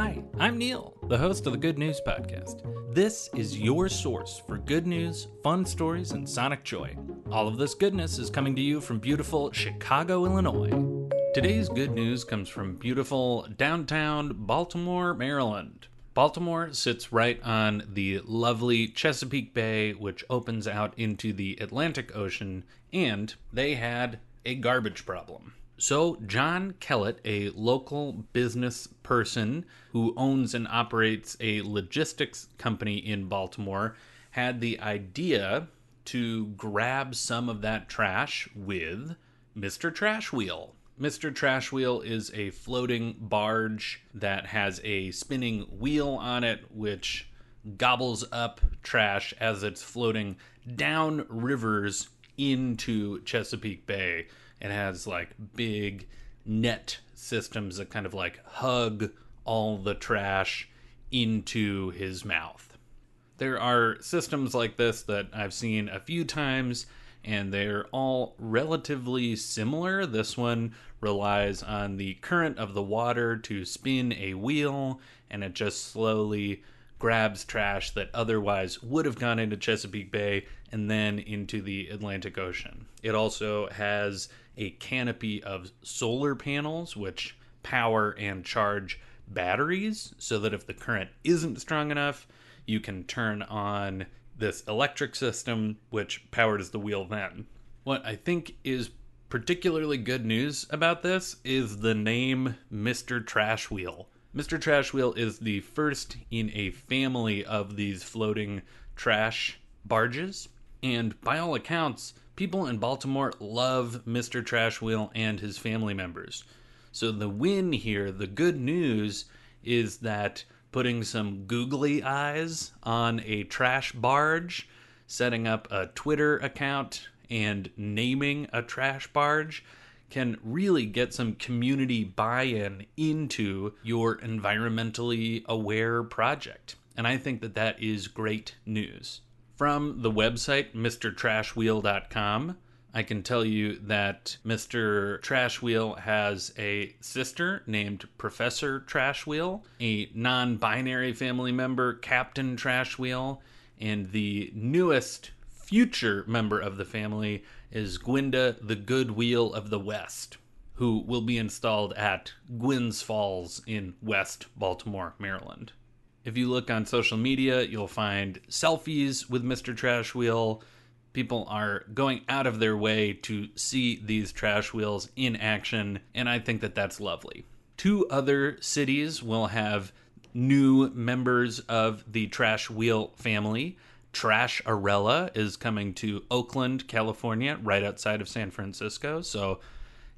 Hi, I'm Neil, the host of the Good News Podcast. This is your source for good news, fun stories, and sonic joy. All of this goodness is coming to you from beautiful Chicago, Illinois. Today's good news comes from beautiful downtown Baltimore, Maryland. Baltimore sits right on the lovely Chesapeake Bay, which opens out into the Atlantic Ocean, and they had a garbage problem. So, John Kellett, a local business person who owns and operates a logistics company in Baltimore, had the idea to grab some of that trash with Mr. Trash Wheel. Mr. Trash Wheel is a floating barge that has a spinning wheel on it, which gobbles up trash as it's floating down rivers into Chesapeake Bay it has like big net systems that kind of like hug all the trash into his mouth. There are systems like this that I've seen a few times, and they're all relatively similar. This one relies on the current of the water to spin a wheel, and it just slowly grabs trash that otherwise would have gone into Chesapeake Bay and then into the Atlantic Ocean. It also has a canopy of solar panels which power and charge batteries so that if the current isn't strong enough, you can turn on this electric system which powers the wheel then. What I think is particularly good news about this is the name Mr. Trash Wheel. Mr. Trash Wheel is the first in a family of these floating trash barges, and by all accounts, people in Baltimore love Mr. Trash Wheel and his family members. So the win here, the good news, is that putting some googly eyes on a trash barge, setting up a Twitter account, and naming a trash barge can really get some community buy in into your environmentally aware project. And I think that that is great news. From the website, MrTrashWheel.com, I can tell you that Mr. Trashwheel has a sister named Professor Trashwheel, a non binary family member, Captain Trashwheel, and the newest future member of the family is Gwynnda the Good Wheel of the West, who will be installed at Gwynns Falls in West Baltimore, Maryland. If you look on social media, you'll find selfies with Mr. Trash Wheel. People are going out of their way to see these trash wheels in action, and I think that that's lovely. Two other cities will have new members of the Trash Wheel family. Trash Arella is coming to Oakland, California, right outside of San Francisco. So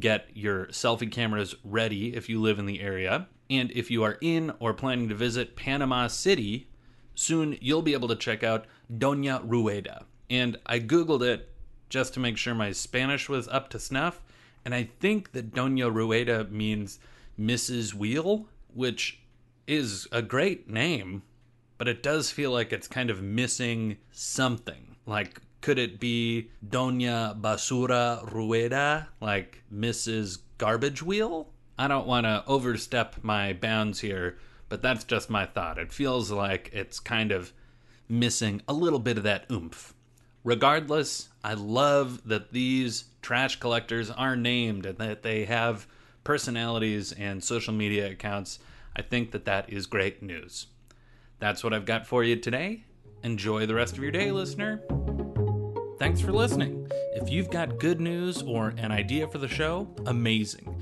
get your selfie cameras ready if you live in the area. And if you are in or planning to visit Panama City, soon you'll be able to check out Doña Rueda. And I Googled it just to make sure my Spanish was up to snuff. And I think that Doña Rueda means Mrs. Wheel, which is a great name, but it does feel like it's kind of missing something. Like, could it be Doña Basura Rueda, like Mrs. Garbage Wheel? I don't want to overstep my bounds here, but that's just my thought. It feels like it's kind of missing a little bit of that oomph. Regardless, I love that these trash collectors are named and that they have personalities and social media accounts. I think that that is great news. That's what I've got for you today. Enjoy the rest of your day, listener. Thanks for listening. If you've got good news or an idea for the show, amazing.